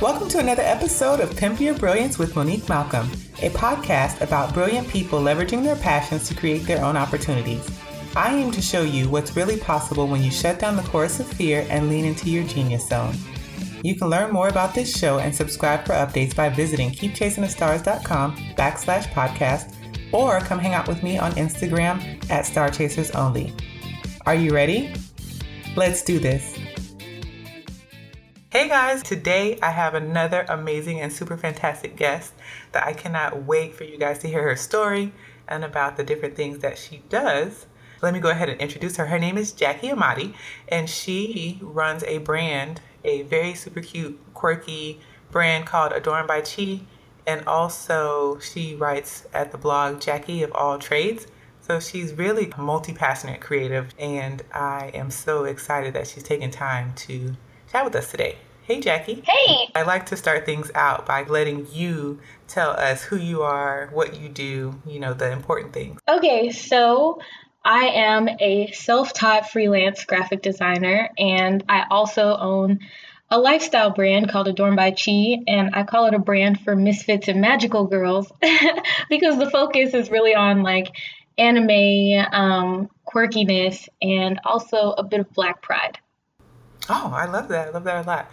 Welcome to another episode of Pimp Your Brilliance with Monique Malcolm, a podcast about brilliant people leveraging their passions to create their own opportunities. I aim to show you what's really possible when you shut down the chorus of fear and lean into your genius zone. You can learn more about this show and subscribe for updates by visiting keepchasingthestars.com backslash podcast or come hang out with me on Instagram at Star Chasers Only. Are you ready? Let's do this. Hey guys, today I have another amazing and super fantastic guest that I cannot wait for you guys to hear her story and about the different things that she does. Let me go ahead and introduce her. Her name is Jackie Amati, and she runs a brand, a very super cute, quirky brand called Adorned by Chi. And also, she writes at the blog Jackie of All Trades. So she's really multi passionate creative, and I am so excited that she's taking time to chat with us today. Hey, Jackie. Hey. I like to start things out by letting you tell us who you are, what you do, you know, the important things. Okay, so I am a self taught freelance graphic designer, and I also own a lifestyle brand called Adorn by Chi, and I call it a brand for misfits and magical girls because the focus is really on like anime, um, quirkiness, and also a bit of black pride. Oh, I love that. I love that a lot.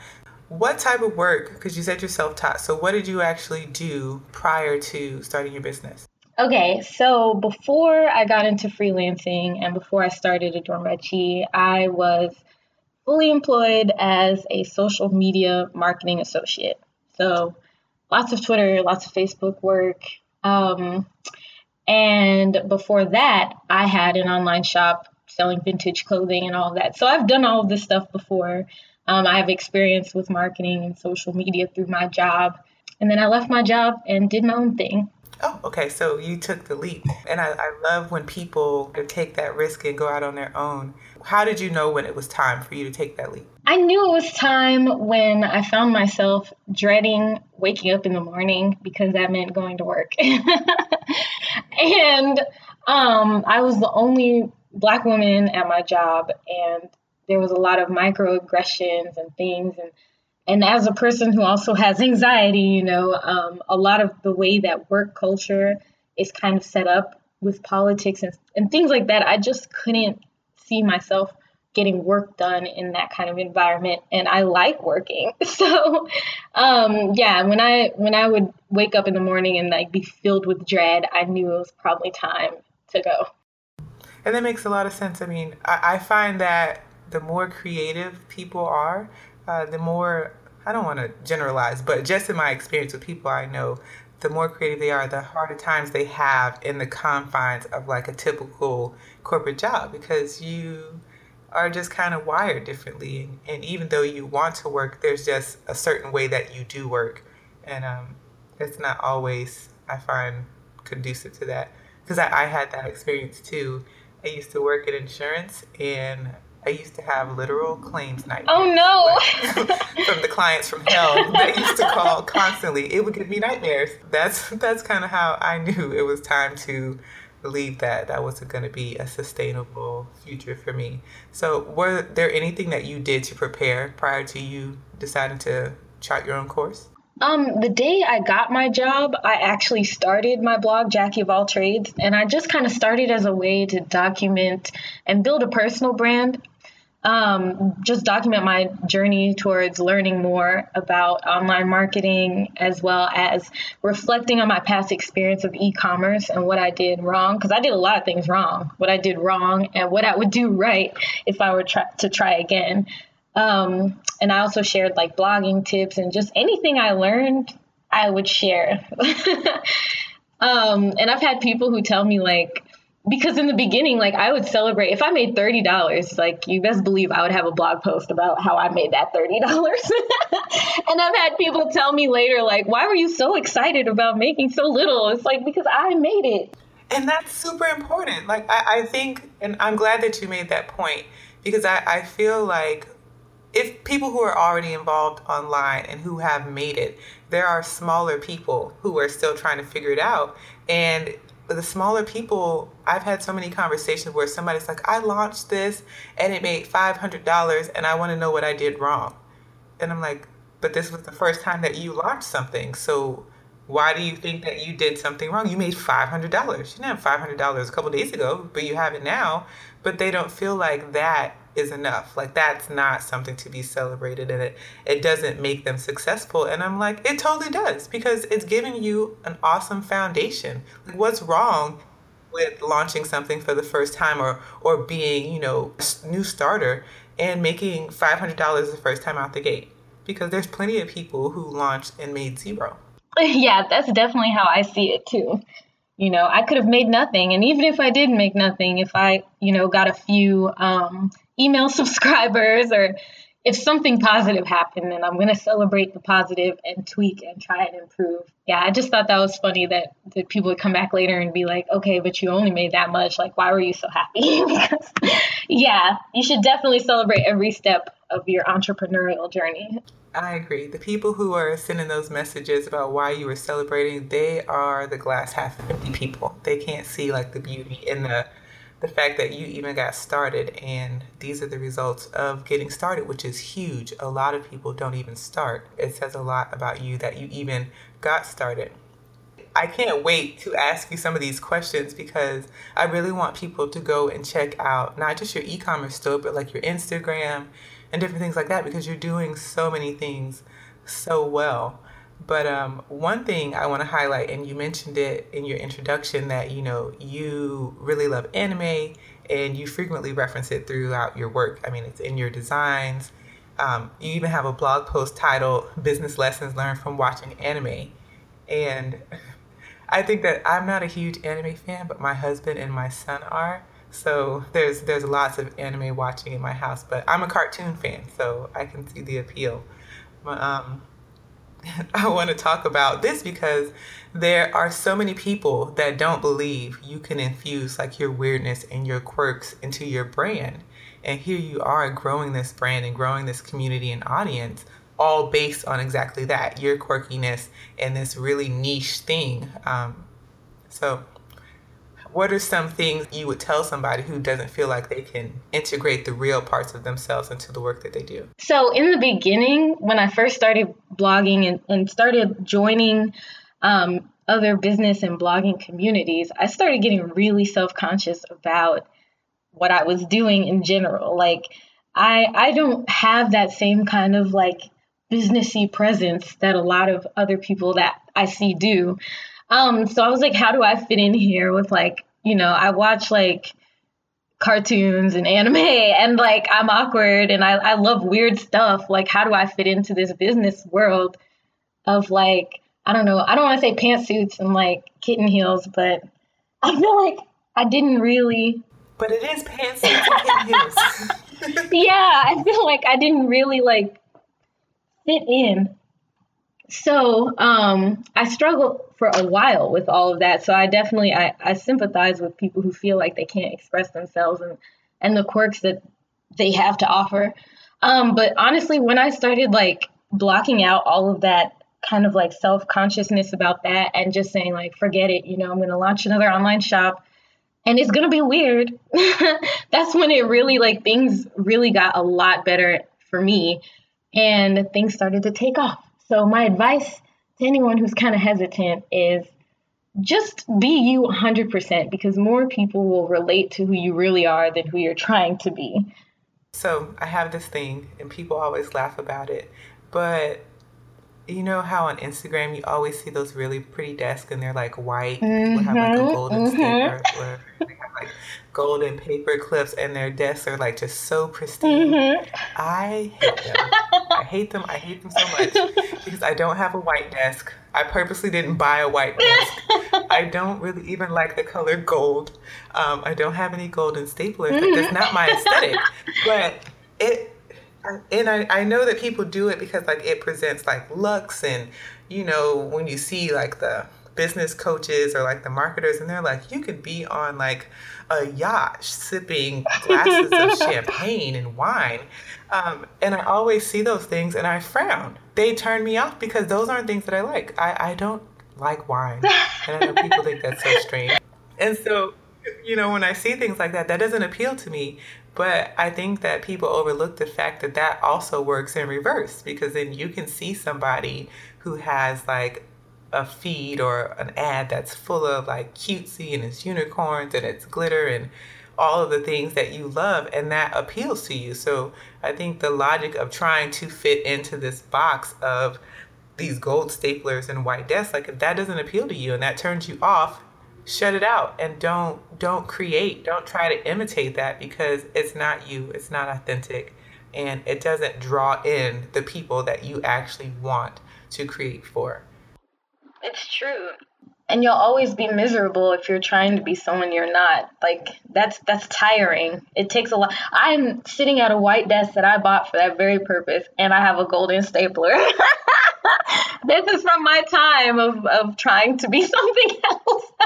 What type of work, because you said you're self taught, so what did you actually do prior to starting your business? Okay, so before I got into freelancing and before I started Adorned by Chi, I was fully employed as a social media marketing associate. So lots of Twitter, lots of Facebook work. Um, and before that, I had an online shop selling vintage clothing and all of that. So I've done all of this stuff before. Um, I have experience with marketing and social media through my job. And then I left my job and did my own thing. Oh, okay. So you took the leap. And I, I love when people take that risk and go out on their own. How did you know when it was time for you to take that leap? I knew it was time when I found myself dreading waking up in the morning because that meant going to work. and um, I was the only black woman at my job, and there was a lot of microaggressions and things. And and as a person who also has anxiety, you know, um, a lot of the way that work culture is kind of set up with politics and, and things like that, I just couldn't see myself getting work done in that kind of environment and I like working. So um, yeah, when I when I would wake up in the morning and like be filled with dread, I knew it was probably time to go. And that makes a lot of sense. I mean, I, I find that the more creative people are, uh, the more I don't want to generalize, but just in my experience with people I know, the more creative they are, the harder times they have in the confines of like a typical corporate job because you are just kind of wired differently. And, and even though you want to work, there's just a certain way that you do work. And um, it's not always, I find, conducive to that. Because I, I had that experience too. I used to work in insurance and I used to have literal claims nightmares. Oh no! from the clients from hell they used to call constantly. It would give me nightmares. That's that's kind of how I knew it was time to believe that that wasn't going to be a sustainable future for me. So, were there anything that you did to prepare prior to you deciding to chart your own course? Um, the day I got my job, I actually started my blog, Jackie of All Trades, and I just kind of started as a way to document and build a personal brand. Um, just document my journey towards learning more about online marketing as well as reflecting on my past experience of e-commerce and what I did wrong because I did a lot of things wrong. What I did wrong and what I would do right if I were try- to try again um, and I also shared like blogging tips and just anything I learned I would share um, and I've had people who tell me like because in the beginning, like I would celebrate if I made thirty dollars. Like you best believe I would have a blog post about how I made that thirty dollars. and I've had people tell me later, like, "Why were you so excited about making so little?" It's like because I made it. And that's super important. Like I, I think, and I'm glad that you made that point because I, I feel like if people who are already involved online and who have made it, there are smaller people who are still trying to figure it out. And the smaller people, I've had so many conversations where somebody's like, I launched this and it made $500 and I want to know what I did wrong. And I'm like, but this was the first time that you launched something. So why do you think that you did something wrong? You made $500. You didn't have $500 a couple days ago, but you have it now. But they don't feel like that is enough. Like that's not something to be celebrated and it it doesn't make them successful. And I'm like, it totally does because it's giving you an awesome foundation. Like what's wrong with launching something for the first time or or being, you know, a new starter and making $500 the first time out the gate? Because there's plenty of people who launched and made zero. Yeah, that's definitely how I see it too. You know, I could have made nothing. And even if I did make nothing, if I, you know, got a few um, email subscribers or if something positive happened, then I'm going to celebrate the positive and tweak and try and improve. Yeah, I just thought that was funny that, that people would come back later and be like, okay, but you only made that much. Like, why were you so happy? because, yeah, you should definitely celebrate every step of your entrepreneurial journey. I agree. The people who are sending those messages about why you were celebrating, they are the glass half empty people. They can't see like the beauty in the the fact that you even got started and these are the results of getting started, which is huge. A lot of people don't even start. It says a lot about you that you even got started. I can't wait to ask you some of these questions because I really want people to go and check out not just your e-commerce store, but like your Instagram, and different things like that because you're doing so many things so well. But um, one thing I want to highlight, and you mentioned it in your introduction, that you know you really love anime, and you frequently reference it throughout your work. I mean, it's in your designs. Um, you even have a blog post titled "Business Lessons Learned from Watching Anime," and I think that I'm not a huge anime fan, but my husband and my son are. So there's there's lots of anime watching in my house, but I'm a cartoon fan, so I can see the appeal. Um, I want to talk about this because there are so many people that don't believe you can infuse like your weirdness and your quirks into your brand. And here you are growing this brand and growing this community and audience all based on exactly that your quirkiness and this really niche thing. Um, so what are some things you would tell somebody who doesn't feel like they can integrate the real parts of themselves into the work that they do? So, in the beginning, when I first started blogging and, and started joining um, other business and blogging communities, I started getting really self conscious about what I was doing in general. Like, I, I don't have that same kind of like businessy presence that a lot of other people that I see do. Um, so I was like, how do I fit in here with like, you know, I watch like cartoons and anime and like I'm awkward and I, I love weird stuff. Like, how do I fit into this business world of like, I don't know, I don't want to say pantsuits and like kitten heels, but I feel like I didn't really. But it is pantsuits and kitten heels. yeah, I feel like I didn't really like fit in so um, I struggled for a while with all of that. So I definitely I, I sympathize with people who feel like they can't express themselves and and the quirks that they have to offer. Um, but honestly, when I started like blocking out all of that kind of like self consciousness about that and just saying like forget it, you know, I'm gonna launch another online shop and it's gonna be weird. That's when it really like things really got a lot better for me and things started to take off. So, my advice to anyone who's kind of hesitant is just be you 100% because more people will relate to who you really are than who you're trying to be. So, I have this thing, and people always laugh about it, but you know how on Instagram you always see those really pretty desks and they're like white, mm-hmm, have like a mm-hmm, golden mm-hmm. sticker, or like golden paper clips, and their desks are like just so pristine. Mm-hmm. I hate them. I hate them. I hate them so much because I don't have a white desk. I purposely didn't buy a white desk. I don't really even like the color gold. Um, I don't have any golden staplers. Mm-hmm. That's not my aesthetic. But it and I, I know that people do it because like it presents like looks and you know when you see like the business coaches or like the marketers and they're like you could be on like a yacht sipping glasses of champagne and wine. Um, and i always see those things and i frown. They turn me off because those aren't things that i like. I, I don't like wine and i know people think that's so strange. And so you know when i see things like that that doesn't appeal to me But I think that people overlook the fact that that also works in reverse because then you can see somebody who has like a feed or an ad that's full of like cutesy and it's unicorns and it's glitter and all of the things that you love and that appeals to you. So I think the logic of trying to fit into this box of these gold staplers and white desks, like if that doesn't appeal to you and that turns you off, shut it out and don't don't create don't try to imitate that because it's not you it's not authentic and it doesn't draw in the people that you actually want to create for it's true and you'll always be miserable if you're trying to be someone you're not like that's that's tiring it takes a lot i'm sitting at a white desk that i bought for that very purpose and i have a golden stapler this is from my time of, of trying to be something else.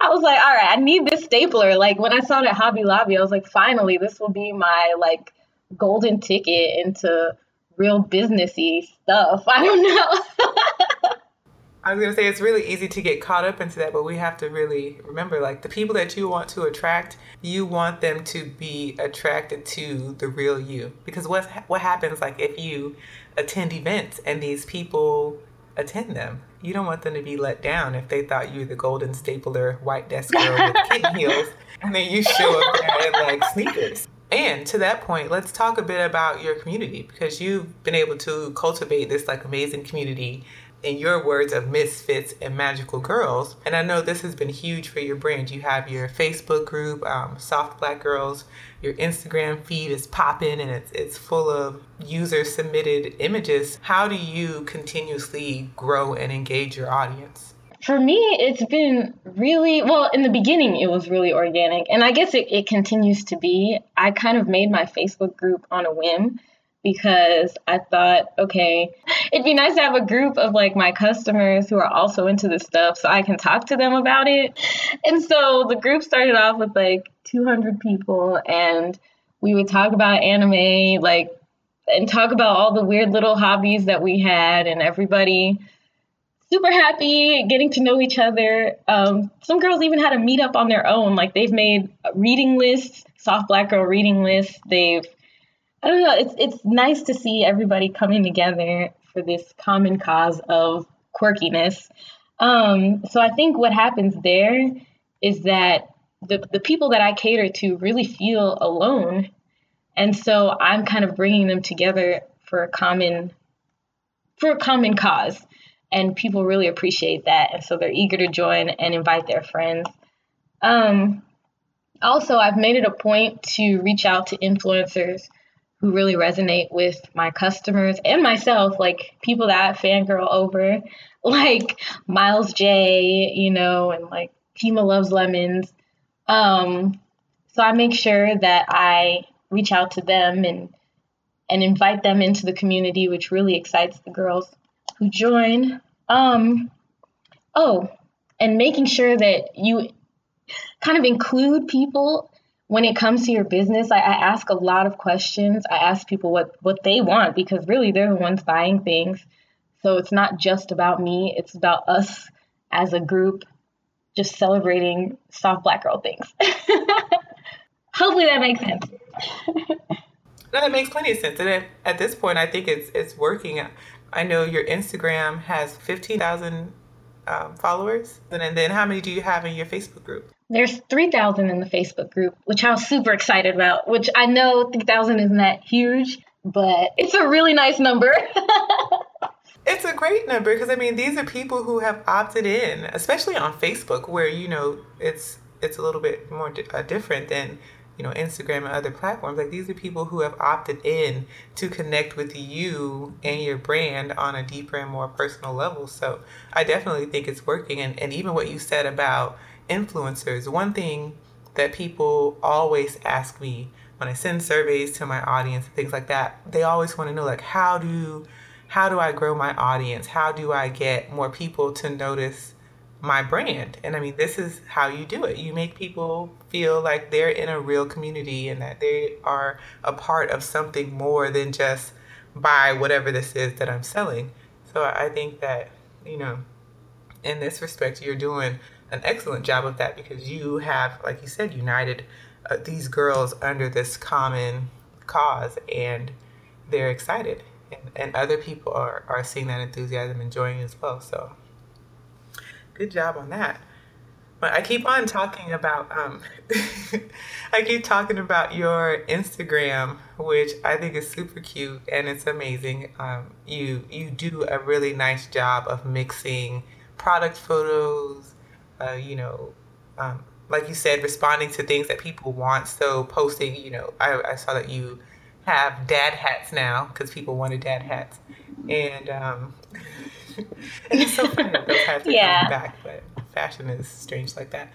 I was like, all right, I need this stapler. Like when I saw it at Hobby Lobby, I was like, finally, this will be my like golden ticket into real businessy stuff. I don't know. I was gonna say it's really easy to get caught up into that, but we have to really remember like the people that you want to attract, you want them to be attracted to the real you. Because what what happens like if you attend events and these people attend them, you don't want them to be let down if they thought you were the golden stapler white desk girl with kitten heels, and then you show up there in like sneakers. And to that point, let's talk a bit about your community because you've been able to cultivate this like amazing community in your words, of misfits and magical girls. And I know this has been huge for your brand. You have your Facebook group, um, Soft Black Girls. Your Instagram feed is popping and it's it's full of user submitted images. How do you continuously grow and engage your audience? For me, it's been really well. In the beginning, it was really organic, and I guess it, it continues to be. I kind of made my Facebook group on a whim because I thought, okay, it'd be nice to have a group of like my customers who are also into this stuff so I can talk to them about it. And so the group started off with like 200 people and we would talk about anime, like, and talk about all the weird little hobbies that we had and everybody super happy getting to know each other. Um, some girls even had a meetup on their own. Like they've made reading lists, soft black girl reading lists. They've I don't know. It's it's nice to see everybody coming together for this common cause of quirkiness. Um, so I think what happens there is that the the people that I cater to really feel alone, and so I'm kind of bringing them together for a common for a common cause, and people really appreciate that, and so they're eager to join and invite their friends. Um, also, I've made it a point to reach out to influencers who really resonate with my customers and myself, like people that fangirl over, like Miles J, you know, and like Pima Loves Lemons. Um, so I make sure that I reach out to them and and invite them into the community, which really excites the girls who join. Um, oh, and making sure that you kind of include people when it comes to your business, I, I, ask a lot of questions. I ask people what, what they want because really they're the ones buying things. So it's not just about me, it's about us as a group just celebrating soft black girl things. Hopefully that makes sense. no, that makes plenty of sense. And at, this point, I think it's it's working. I know your Instagram has 15,000 um, followers. And then how many do you have in your Facebook group? There's 3,000 in the Facebook group, which I was super excited about, which I know 3,000 isn't that huge, but it's a really nice number. it's a great number because I mean these are people who have opted in, especially on Facebook where you know it's it's a little bit more di- uh, different than you know Instagram and other platforms. Like these are people who have opted in to connect with you and your brand on a deeper and more personal level. So I definitely think it's working. And and even what you said about influencers, one thing that people always ask me when I send surveys to my audience and things like that, they always want to know like how do how do I grow my audience? How do I get more people to notice my brand? And I mean, this is how you do it. You make people feel like they're in a real community and that they are a part of something more than just buy whatever this is that I'm selling. So I think that, you know, in this respect, you're doing an excellent job of that because you have, like you said, united uh, these girls under this common cause and they're excited. And, and other people are, are seeing that enthusiasm enjoying it as well. So good job on that. But I keep on talking about um, I keep talking about your Instagram, which I think is super cute and it's amazing. Um, you you do a really nice job of mixing product photos, uh, you know, um, like you said, responding to things that people want. So posting, you know, I, I saw that you have dad hats now because people wanted dad hats, and um, it's so funny that those hats are yeah. coming back, but fashion is strange like that.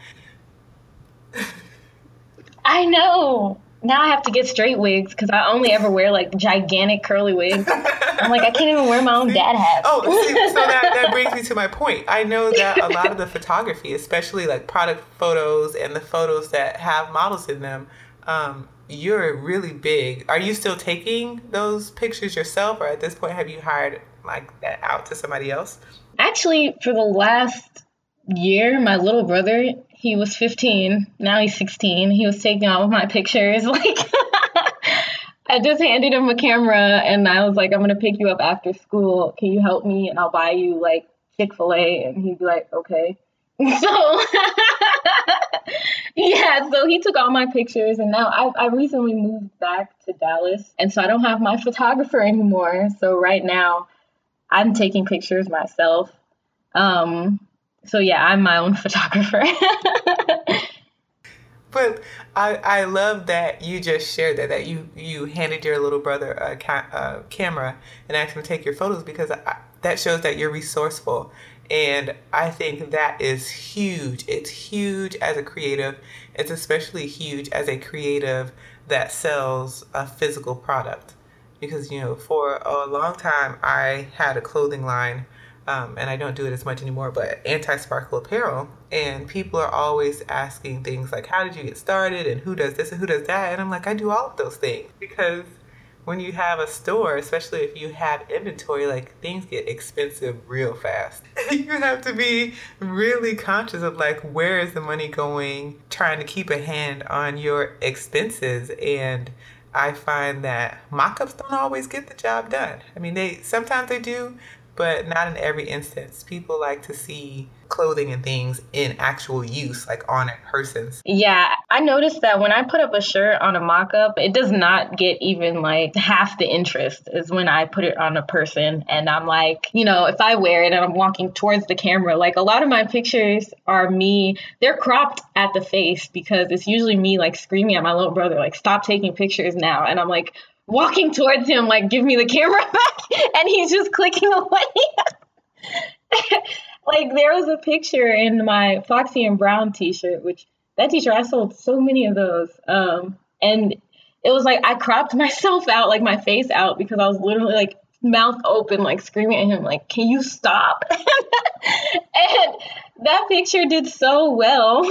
I know. Now I have to get straight wigs because I only ever wear like gigantic curly wigs. I'm like, I can't even wear my own dad hat. Oh, see, so that, that brings me to my point. I know that a lot of the photography, especially like product photos and the photos that have models in them, um, you're really big. Are you still taking those pictures yourself, or at this point, have you hired like that out to somebody else? Actually, for the last year, my little brother, he was 15, now he's 16. He was taking all of my pictures. Like, I just handed him a camera and I was like, I'm going to pick you up after school. Can you help me? And I'll buy you like Chick fil A. And he'd be like, okay. So, yeah, so he took all my pictures and now I, I recently moved back to Dallas. And so I don't have my photographer anymore. So right now I'm taking pictures myself. Um, so yeah, I'm my own photographer. but I, I love that you just shared that that you you handed your little brother a, ca- camera and asked him to take your photos because I, that shows that you're resourceful and I think that is huge. It's huge as a creative. It's especially huge as a creative that sells a physical product because you know for a long time I had a clothing line um, and I don't do it as much anymore, but anti sparkle apparel. And people are always asking things like, How did you get started? And who does this and who does that? And I'm like, I do all of those things because when you have a store, especially if you have inventory, like things get expensive real fast. you have to be really conscious of like where is the money going, trying to keep a hand on your expenses and I find that mock-ups don't always get the job done. I mean, they sometimes they do, but not in every instance. People like to see clothing and things in actual use, like on person's. Yeah, I noticed that when I put up a shirt on a mock up, it does not get even like half the interest is when I put it on a person. And I'm like, you know, if I wear it and I'm walking towards the camera, like a lot of my pictures are me, they're cropped at the face because it's usually me like screaming at my little brother, like, stop taking pictures now. And I'm like, walking towards him, like, give me the camera back. And he's just clicking away. like, there was a picture in my Foxy and Brown t shirt, which that t shirt, I sold so many of those. Um, and it was like I cropped myself out, like my face out, because I was literally like mouth open, like screaming at him, like, "Can you stop?" and that picture did so well.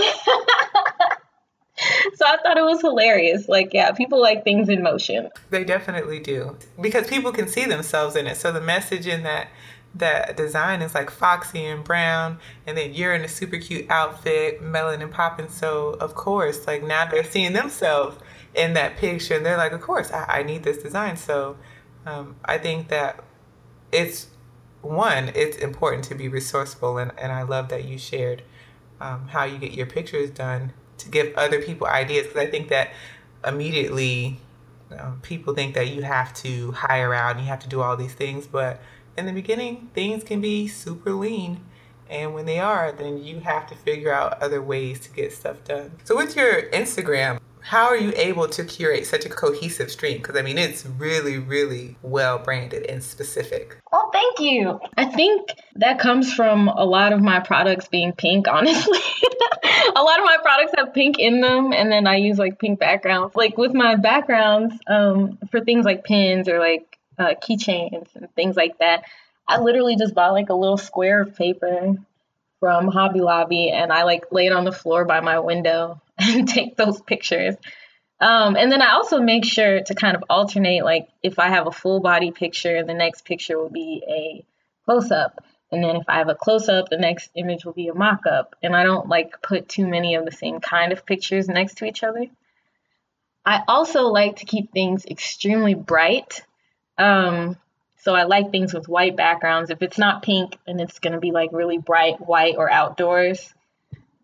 So I thought it was hilarious. Like, yeah, people like things in motion. They definitely do because people can see themselves in it. So the message in that that design is like foxy and brown, and then you're in a super cute outfit, melanin popping. So of course, like now they're seeing themselves in that picture, and they're like, of course, I, I need this design. So um, I think that it's one, it's important to be resourceful, and, and I love that you shared um, how you get your pictures done to give other people ideas because I think that immediately um, people think that you have to hire out and you have to do all these things, but in the beginning, things can be super lean. And when they are, then you have to figure out other ways to get stuff done. So, with your Instagram, how are you able to curate such a cohesive stream? Because I mean, it's really, really well branded and specific. Oh, thank you. I think that comes from a lot of my products being pink, honestly. a lot of my products have pink in them, and then I use like pink backgrounds. Like with my backgrounds, um, for things like pins or like uh, keychains and things like that, I literally just bought like a little square of paper from Hobby Lobby and I like lay it on the floor by my window and take those pictures. Um, and then I also make sure to kind of alternate, like if I have a full body picture, the next picture will be a close up. And then if I have a close up, the next image will be a mock up. And I don't like put too many of the same kind of pictures next to each other. I also like to keep things extremely bright. Um, so I like things with white backgrounds. If it's not pink, then it's going to be like really bright white or outdoors.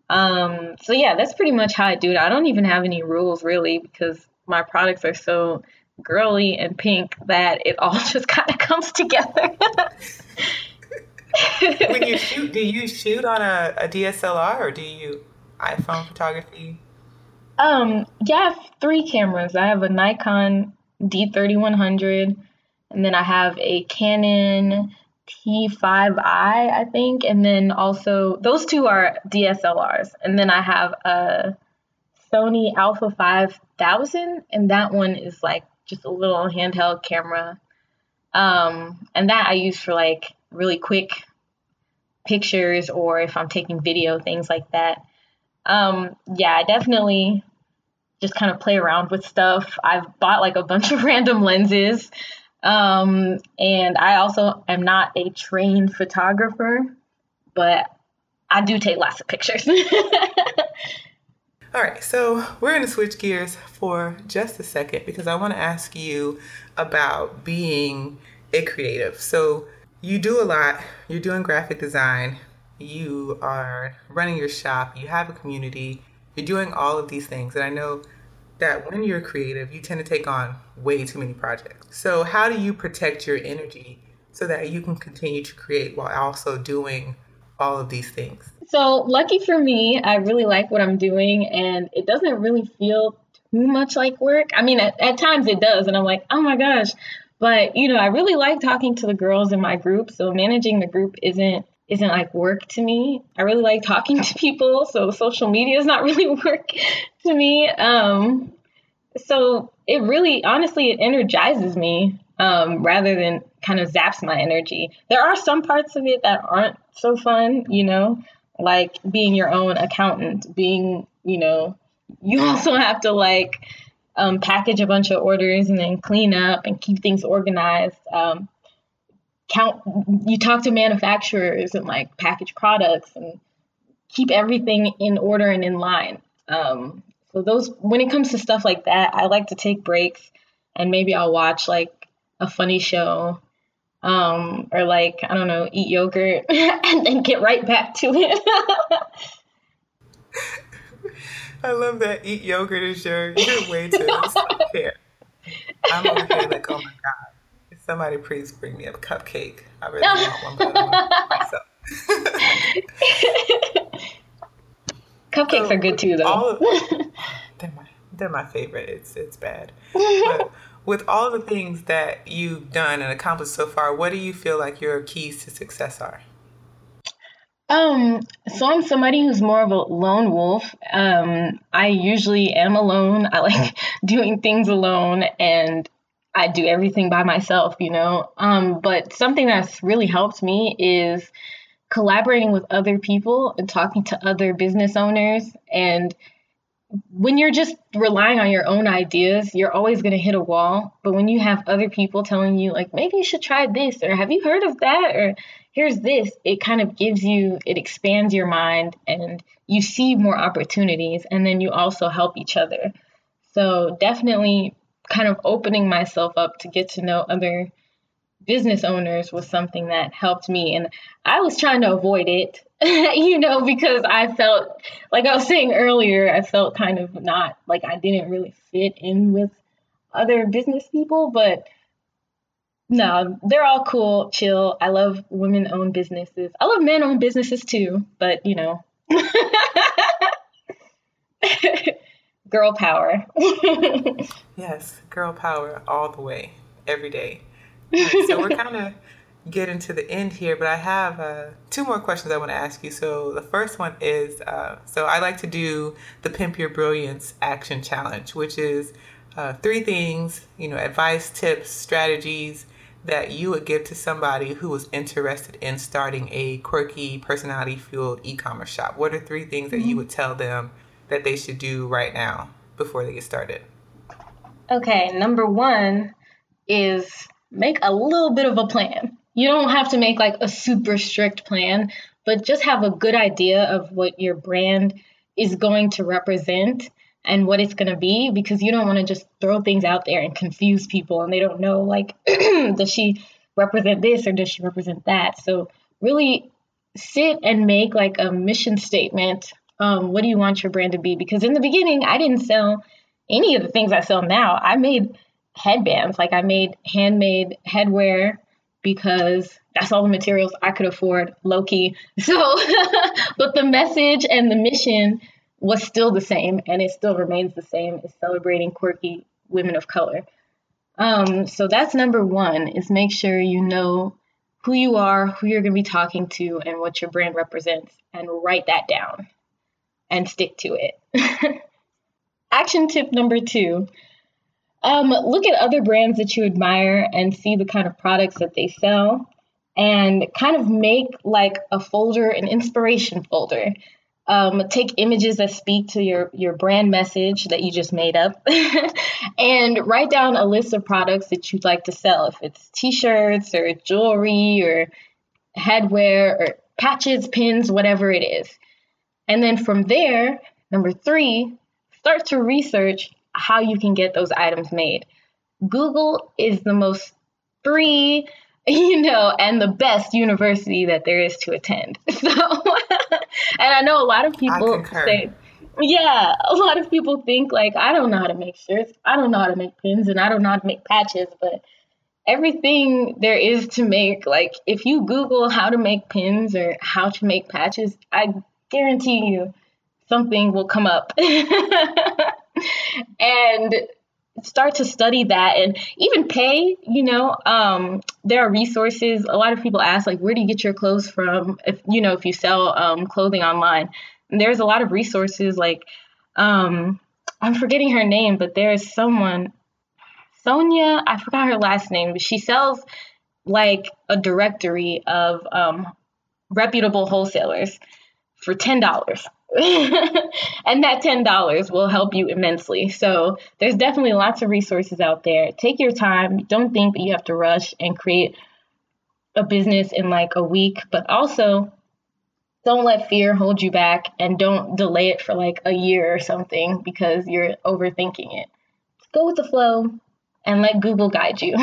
Um, so yeah, that's pretty much how I do it. I don't even have any rules really because my products are so girly and pink that it all just kind of comes together. when you shoot, do you shoot on a, a DSLR or do you iPhone photography? Um, yeah, I have three cameras. I have a Nikon D3100 and then I have a Canon T5i, I think, and then also those two are DSLRs, and then I have a Sony Alpha 5000, and that one is like just a little handheld camera, um, and that I use for like really quick pictures or if I'm taking video, things like that. Um, yeah, I definitely just kind of play around with stuff. I've bought like a bunch of random lenses. Um, and I also am not a trained photographer, but I do take lots of pictures. All right, so we're going to switch gears for just a second because I want to ask you about being a creative. So, you do a lot, you're doing graphic design, you are running your shop, you have a community, you're doing all of these things. And I know that when you're creative, you tend to take on way too many projects. So, how do you protect your energy so that you can continue to create while also doing all of these things? So, lucky for me, I really like what I'm doing, and it doesn't really feel too much like work. I mean, at, at times it does, and I'm like, oh my gosh. But, you know, I really like talking to the girls in my group, so managing the group isn't isn't like work to me. I really like talking to people, so social media is not really work to me. Um, so it really, honestly, it energizes me um, rather than kind of zaps my energy. There are some parts of it that aren't so fun, you know, like being your own accountant, being, you know, you also have to like um, package a bunch of orders and then clean up and keep things organized. Um, count you talk to manufacturers and like package products and keep everything in order and in line. Um, so those when it comes to stuff like that i like to take breaks and maybe i'll watch like a funny show um, or like i don't know eat yogurt and then get right back to it. I love that eat yogurt is your your way to self-care. I'm over here like oh my god Somebody please bring me a cupcake. I really want one, but. Cupcakes so, are good too, though. Of, they're my they're my favorite. It's it's bad. But with all the things that you've done and accomplished so far, what do you feel like your keys to success are? Um, so I'm somebody who's more of a lone wolf. Um, I usually am alone. I like doing things alone, and I do everything by myself, you know. Um, but something that's really helped me is collaborating with other people and talking to other business owners. And when you're just relying on your own ideas, you're always going to hit a wall. But when you have other people telling you, like, maybe you should try this, or have you heard of that, or here's this, it kind of gives you, it expands your mind and you see more opportunities. And then you also help each other. So definitely kind of opening myself up to get to know other business owners was something that helped me. And I was trying to avoid it, you know, because I felt, like I was saying earlier, I felt kind of not like I didn't really fit in with other business people. But no, they're all cool, chill. I love women owned businesses. I love men owned businesses too, but you know. girl power. yes, girl power all the way, every day. Right, so we're kind of getting to the end here, but I have uh, two more questions I want to ask you. So the first one is, uh, so I like to do the Pimp Your Brilliance Action Challenge, which is uh, three things, you know, advice, tips, strategies that you would give to somebody who was interested in starting a quirky, personality fueled e commerce shop? What are three things that mm-hmm. you would tell them that they should do right now before they get started? Okay, number one is make a little bit of a plan. You don't have to make like a super strict plan, but just have a good idea of what your brand is going to represent and what it's going to be because you don't want to just throw things out there and confuse people and they don't know like does she represent this or does she represent that so really sit and make like a mission statement um, what do you want your brand to be? Because in the beginning i didn't sell any of the things i sell now. I made headbands like i made handmade headwear because that's all the materials i could afford low key so but the message and the mission was still the same and it still remains the same is celebrating quirky women of color. Um, so that's number one is make sure you know who you are, who you're going to be talking to, and what your brand represents, and write that down and stick to it. Action tip number two. Um, look at other brands that you admire and see the kind of products that they sell, and kind of make like a folder, an inspiration folder. Um, take images that speak to your your brand message that you just made up and write down a list of products that you'd like to sell. If it's t-shirts or jewelry or headwear or patches pins whatever it is and then from there number three start to research how you can get those items made. Google is the most free you know, and the best university that there is to attend. So, and I know a lot of people say, yeah, a lot of people think like, I don't know how to make shirts, I don't know how to make pins, and I don't know how to make patches, but everything there is to make, like, if you Google how to make pins or how to make patches, I guarantee you something will come up. and start to study that and even pay you know um, there are resources. A lot of people ask like where do you get your clothes from? If you know if you sell um, clothing online. And there's a lot of resources like um, i'm forgetting her name but there's someone sonia i forgot her last name but she sells like a directory of um, reputable wholesalers for $10 and that $10 will help you immensely. So there's definitely lots of resources out there. Take your time. Don't think that you have to rush and create a business in like a week, but also don't let fear hold you back and don't delay it for like a year or something because you're overthinking it. Go with the flow and let Google guide you.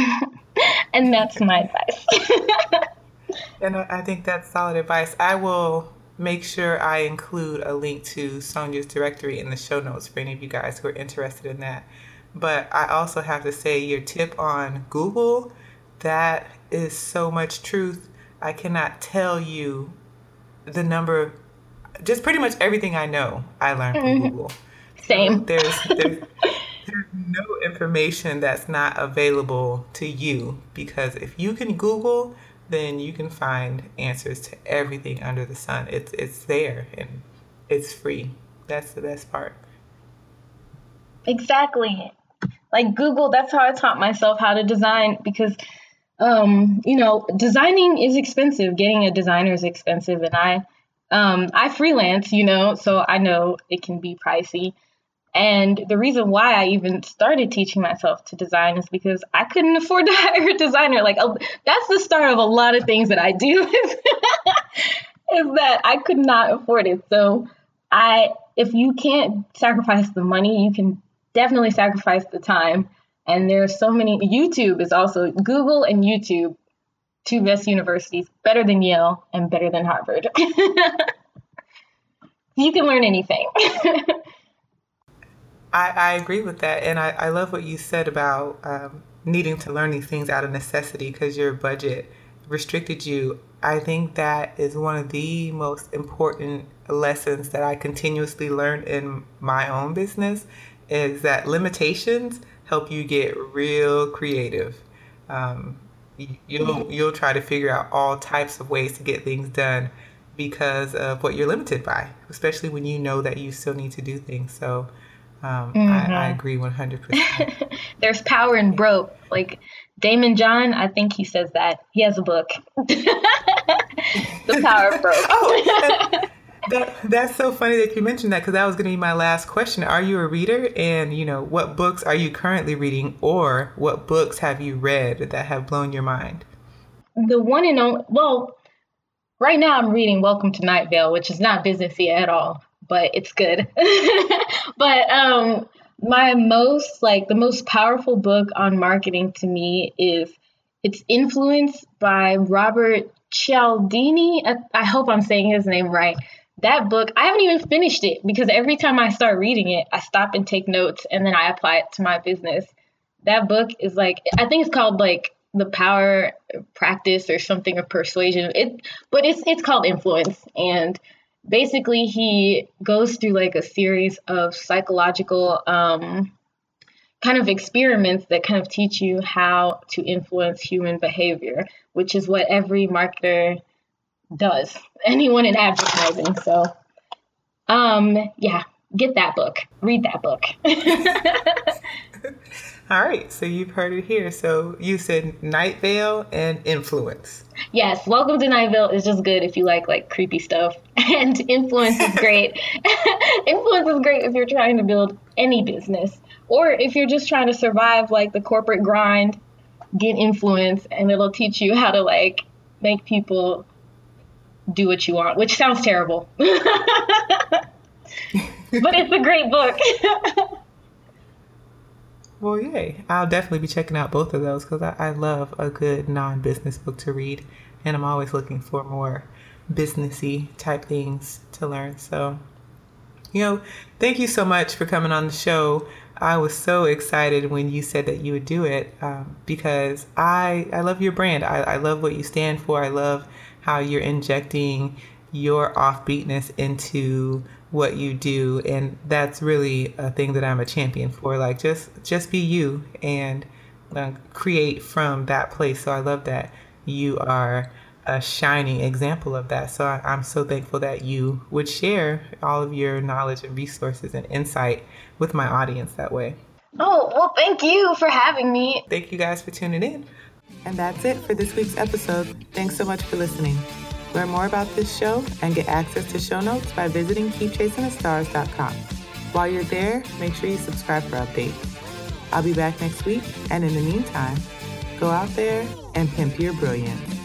and that's my advice. and I think that's solid advice. I will make sure I include a link to Sonia's directory in the show notes for any of you guys who are interested in that. But I also have to say, your tip on Google, that is so much truth. I cannot tell you the number of just pretty much everything I know I learned from mm-hmm. Google. Same. there's, there's, there's no information that's not available to you because if you can Google, then you can find answers to everything under the sun. It's it's there and it's free. That's the best part. Exactly. Like Google, that's how I taught myself how to design because um, you know, designing is expensive. Getting a designer is expensive and I um I freelance, you know, so I know it can be pricey. And the reason why I even started teaching myself to design is because I couldn't afford to hire a designer. Like, oh, that's the start of a lot of things that I do is, that I could not afford it. So, I if you can't sacrifice the money, you can definitely sacrifice the time. And there's so many. YouTube is also Google and YouTube, two best universities, better than Yale and better than Harvard. you can learn anything. I, I agree with that. And I, I love what you said about um, needing to learn these things out of necessity because your budget restricted you. I think that is one of the most important lessons that I continuously learn in my own business is that limitations help you get real creative. Um, you'll you'll try to figure out all types of ways to get things done because of what you're limited by, especially when you know that you still need to do things. So um, mm-hmm. I, I, mm-hmm. agree 100%. There's power in broke. Like Daymond John, I think he says that. He has a book. the power of broke. oh, that, that's so funny that you mentioned that because that was going to be my last question. Are you a reader? And, you know, what books are you currently reading or what books have you read that have blown your mind? The one and only, well, right now I'm reading Welcome to Night Vale, which is not businessy at all but it's good. but um, my most like the most powerful book on marketing to me is it's Influence by Robert Cialdini. I, I hope I'm saying his name right. That book, I haven't even finished it because every time I start reading it, I stop and take notes and then I apply it to my business. That book is like I think it's called like the power practice or something of persuasion. It but it's it's called influence and basically he goes through like a series of psychological um, kind of experiments that kind of teach you how to influence human behavior, which is what every marketer does. Anyone in advertising. So, um, yeah, get that book. Read that book. All right, so you've heard it here. So you said Night Vale and Influence. Yes, Welcome to Night Vale is just good if you like like creepy stuff, and Influence is great. influence is great if you're trying to build any business, or if you're just trying to survive like the corporate grind. Get Influence, and it'll teach you how to like make people do what you want, which sounds terrible, but it's a great book. Well, yay. I'll definitely be checking out both of those because I, I love a good non business book to read. And I'm always looking for more businessy type things to learn. So, you know, thank you so much for coming on the show. I was so excited when you said that you would do it um, because I, I love your brand. I, I love what you stand for. I love how you're injecting your offbeatness into what you do and that's really a thing that i'm a champion for like just just be you and uh, create from that place. So i love that you are a shining example of that. So I, i'm so thankful that you would share all of your knowledge and resources and insight with my audience that way. Oh well thank you for having me. Thank you guys for tuning in. And that's it for this week's episode. Thanks so much for listening Learn more about this show and get access to show notes by visiting keepchasingthestars.com. While you're there, make sure you subscribe for updates. I'll be back next week, and in the meantime, go out there and pimp your brilliance.